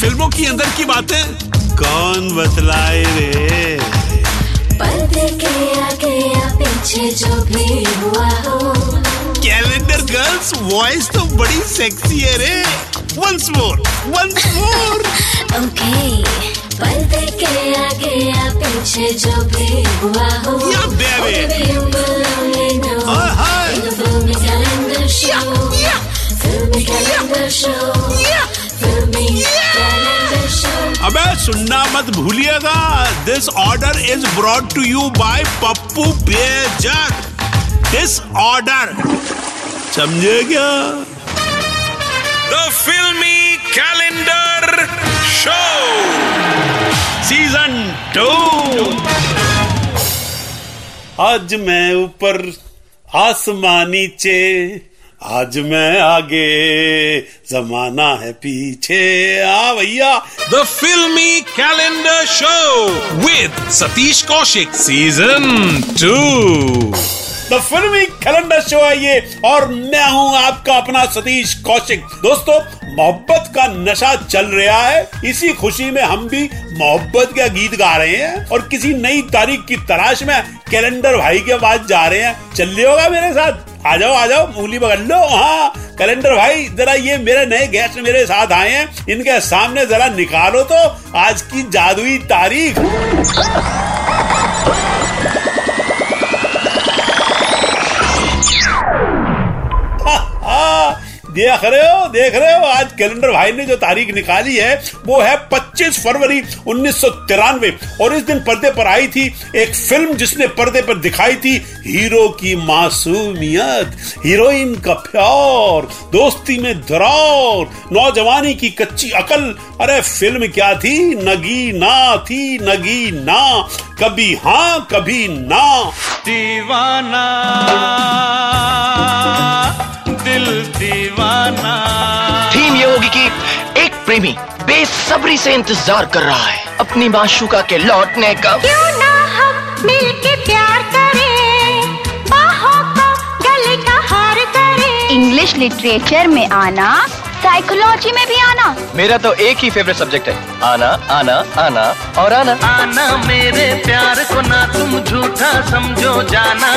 फ़िल्मों की अंदर की बातें कौन बतलाए रे? पर्दे के आगे या पीछे जो भी हुआ हो। कैलेंडर गर्ल्स वॉइस तो बड़ी सेक्सी है रे। Once more once more okay पर्दे के आगे या पीछे जो भी हुआ हो। अबे, सुनना मत भूलिएगा। This order is brought to you by Pappu pager this order समझे क्या? द फिल्मी कैलेंडर शो सीज़न टू आज मैं ऊपर आसमानी नीचे आज मैं आगे जमाना है पीछे। आ भैया। The filmi calendar show with Satish Kaushik Season 2. The filmi calendar show है ये और मैं हूँ आपका अपना सतीश कौशिक। दोस्तों मोहब्बत का नशा चल रहा है इसी खुशी में हम भी मोहब्बत का गीत गा रहे हैं और किसी नई तारीख की तलाश में कैलेंडर भाई के पास जा रहे हैं। चल होगा मेरे साथ? आ जाओ आ जाओ मूली पकड़ लो। हाँ कैलेंडर भाई, जरा ये मेरे नए गेस्ट मेरे साथ आए हैं। इनके सामने जरा निकालो तो आज की जादुई तारीख। देख रहे हो, देख रहे हो, आज कैलेंडर भाई ने जो तारीख निकाली है, वो है 25 फरवरी उन्नीस सौ तिरानवे। और इस दिन पर्दे पर आई थी एक फ़िल्म जिसने पर्दे पर दिखाई थी, हीरो की मासूमियत, हीरोइन का प्यार, दोस्ती में दरार, नौजवानी की कच्ची अकल। अरे फ़िल्म क्या थी? नगी ना थी, नगी ना, कभी हाँ कभी ना। दीवाना। दीवाना थीम ये होगी कि एक प्रेमी बेसब्री से इंतज़ार कर रहा है अपनी माशुका के लौटने का। क्यों ना हम मिलके प्यार करें बाहों को गले का हार करें। इंग्लिश लिटरेचर में आना साइकोलॉजी में भी आना। मेरा तो एक ही फेवरेट सब्जेक्ट है। आना आना आना और आना। आना मेरे प्यार को ना तुम झूठा समझो जाना।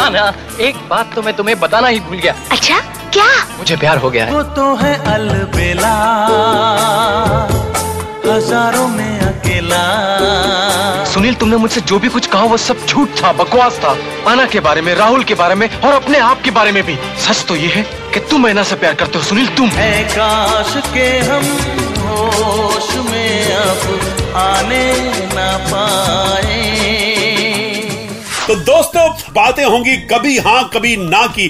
आना एक बात तो मैं तुम्हें बताना ही भूल गया। अच्छा क्या? मुझे प्यार हो गया है। वो तो है अलबेला हज़ारों में अकेला। सुनील तुमने मुझसे जो भी कुछ कहा वो सब झूठ था बकवास था। आना के बारे में राहुल के बारे में और अपने आप के बारे में भी। सच तो ये है कि तुम ऐना से प्यार करते हो सुनील तुम। है काश के हम होश में अब आने ना पाए। तो दोस्तों बातें होंगी कभी हाँ कभी ना की।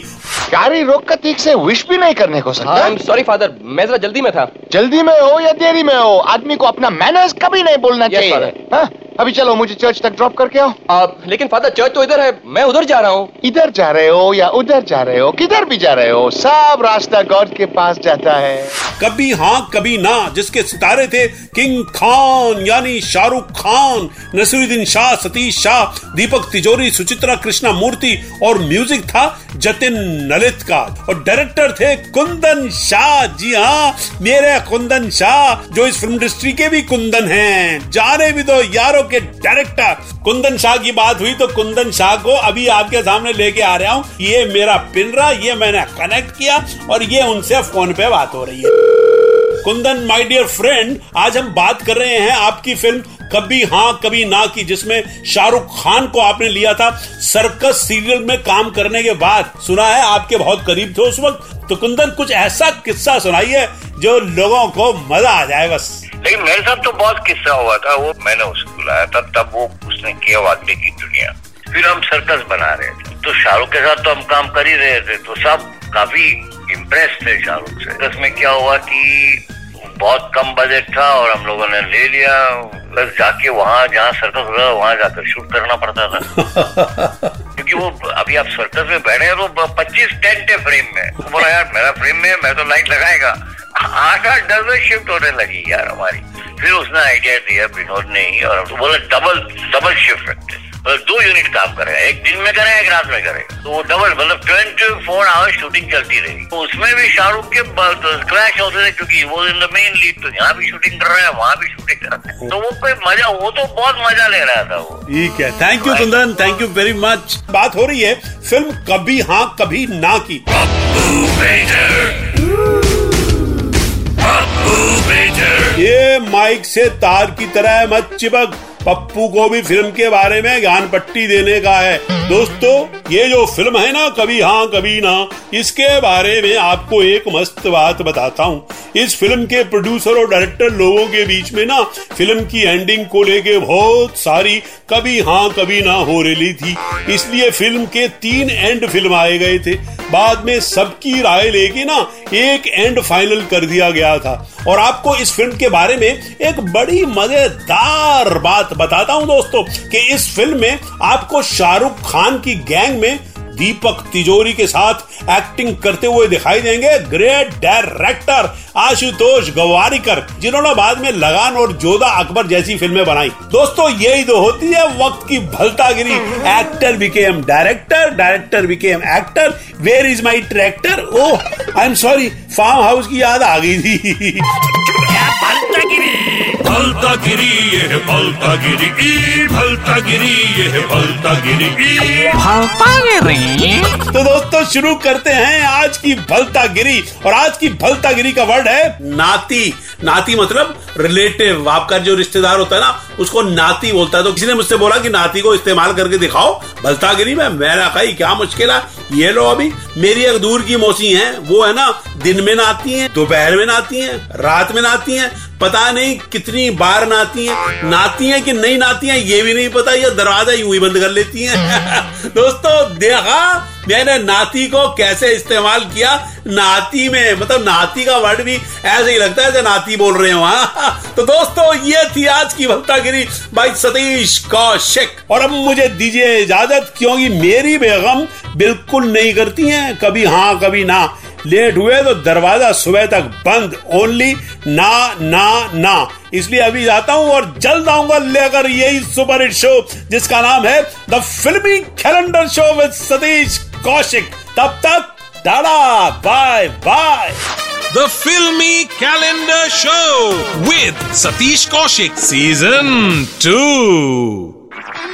गाड़ी रोक कर ठीक से विश भी नहीं करने को सकता। सॉरी फादर मैं जरा जल्दी में था। जल्दी में हो या देरी में हो आदमी को अपना मैनर्स कभी नहीं बोलना Yes, चाहिए। father. हाँ? अभी चलो मुझे चर्च तक ड्रॉप करके आओ। आप लेकिन फादर चर्च तो इधर है मैं उधर जा रहा हूँ। इधर जा रहे हो या उधर जा रहे हो किधर भी जा रहे हो सब रास्ता गॉड के पास जाता है। कभी हाँ कभी ना, जिसके सितारे थे किंग खान, यानी शाहरुख खान, नसीरुद्दीन शाह, सतीश शाह, दीपक तिजोरी, सुचित्रा कृष्णा मूर्ति और म्यूज़िक था जतिन ललित का। और डायरेक्टर थे कुंदन शाह। जी हाँ मेरे कुंदन शाह, जो इस फ़िल्म इंडस्ट्री के भी कुंदन हैं। जाने भी दो यारों के डायरेक्टर। कुंदन शाह की बात हुई तो कुंदन शाह को अभी आपके सामने लेके आ रहा हूँ। ये मेरा पिनरा, ये मैंने कनेक्ट किया और ये उनसे फ़ोन पे बात हो रही है। कुंदन माय डियर फ्रेंड आज हम बात कर रहे हैं आपकी फ़िल्म कभी हाँ कभी ना की, जिसमें शाहरुख खान को आपने लिया था सर्कस सीरियल में काम करने के बाद। सुना है, आपके बहुत करीब थे उस वक्त। तो कुंदन, कुछ ऐसा किस्सा सुनाइए जो लोगों को मज़ा आ जाए बस। लेकिन मेरे साथ तो बहुत किस्सा हुआ था वो मैंने उसको बुलाया था तब वो उसने किया वाकई की दुनिया। फिर हम सर्कस बना रहे थे। तो शाहरुख के साथ तो हम काम कर ही रहे थे तो सब काफ़ी इम्प्रेस थे शाहरुख से। सर्कस में क्या हुआ कि बहुत कम बजट था और हम लोगों ने ले लिया। बस जाके वहाँ जहाँ सर्कस हो रहा वहाँ जाकर शूट करना पड़ता था। क्योंकि वो अभी आप सर्कस में बैठे हैं तो पच्चीस टेंट है फ्रेम में। तो बोला यार मेरा फ्रेम में मैं तो लाइट लगाएगा। आठ आठ दस दस शिफ्ट होने लगी यार हमारी। फिर उसने आइडिया दिया विनोद ने ही और तो बोला डबल डबल शिफ्ट रखते मतलब दो यूनिट काम करेगा एक दिन में करेगा एक रात में करेगा। तो वो डबल मतलब ट्वेंटी फोर आवर शूटिंग चलती रही। तो उसमें भी शाहरुख के क्रैश होते थे क्योंकि वो इन द मेन लीड तो यहाँ भी शूटिंग कर रहा है वहाँ भी शूटिंग कर रहा है। तो वो कोई मज़ा वो तो बहुत मज़ा ले रहा था वो। ठीक है। Thank you Kundan thank you very much बात हो रही है फ़िल्म कभी हाँ कभी ना की। ये माइक से तार की तरह मत चिपक। पप्पू को भी फ़िल्म के बारे में ज्ञान पट्टी देने का है। दोस्तों ये जो फ़िल्म है ना, कभी हाँ कभी ना, इसके बारे में आपको एक मस्त बात बताता हूँ। इस फ़िल्म के प्रोड्यूसर और डायरेक्टर लोगों के बीच में ना, फ़िल्म की एंडिंग को लेके बहुत सारी कभी हाँ कभी ना हो रही थी। इसलिए फ़िल्म के तीन एंड फ़िल्म आए गए थे। बाद में सबकी राय लेके ना, एक एंड फाइनल कर दिया गया था। और आपको इस फ़िल्म के बारे में एक बड़ी मज़ेदार बात बताता हूँ दोस्तों, कि इस फ़िल्म में आपको शाहरुख खान की गैंग में दीपक तिजोरी के साथ एक्टिंग करते हुए दिखाई देंगे ग्रेट डायरेक्टर आशुतोष गवारीकर, जिन्होंने बाद में लगान और जोधा अकबर जैसी फ़िल्में बनाई। दोस्तों, यही तो होती है वक्त की भलतागिरी। Actor became director director became actor where is my tractor oh I am sorry farm house की याद आ गई थी। भलता गिरी ये भलता गिरी ई भलता गिरी ये भलता गिरी ई भलता गिरी तो दोस्तों शुरू करते हैं आज की भलता गिरी और आज की भलता गिरी का वर्ड है नाती। नाती मतलब रिलेटिव। आपका जो रिश्तेदार होता है ना उसको नाती बोलता है। तो किसी ने मुझसे बोला कि नाती को इस्तेमाल करके दिखाओ। भलतागिरी में मेरा कही क्या मुश्किल है? ये लो अभी। मेरी एक दूर की मौसी है। वो है ना दिन में नाती है दोपहर में नाती है रात में नाती है। पता नहीं कितनी बार नाती हैं। नाती हैं कि नहीं नाती हैं, ये भी नहीं पता, ये दरवाज़ा यूँ ही बंद कर लेती हैं। दोस्तों, देखा, मैंने नाती को कैसे इस्तेमाल किया? नाती में मतलब नाती का वर्ड भी ऐसे ही लगता है जैसे नाती बोल रहे हो हाँ। तो दोस्तों, ये थी आज की भक्तागिरी भाई सतीश कौशिक। और अब मुझे दीजिए इजाज़त, क्योंकि मेरी बेगम बिल्कुल नहीं करती हैं, कभी हाँ कभी ना। लेट हुए तो दरवाज़ा सुबह तक बंद ओनली ना ना ना। इसलिए अभी जाता हूँ और जल्द आऊँगा लेकर यही सुपर हिट शो, जिसका नाम है the filmi calendar show with Satish Kaushik. तब तक tata bye bye the filmi calendar show with Satish Kaushik season 2.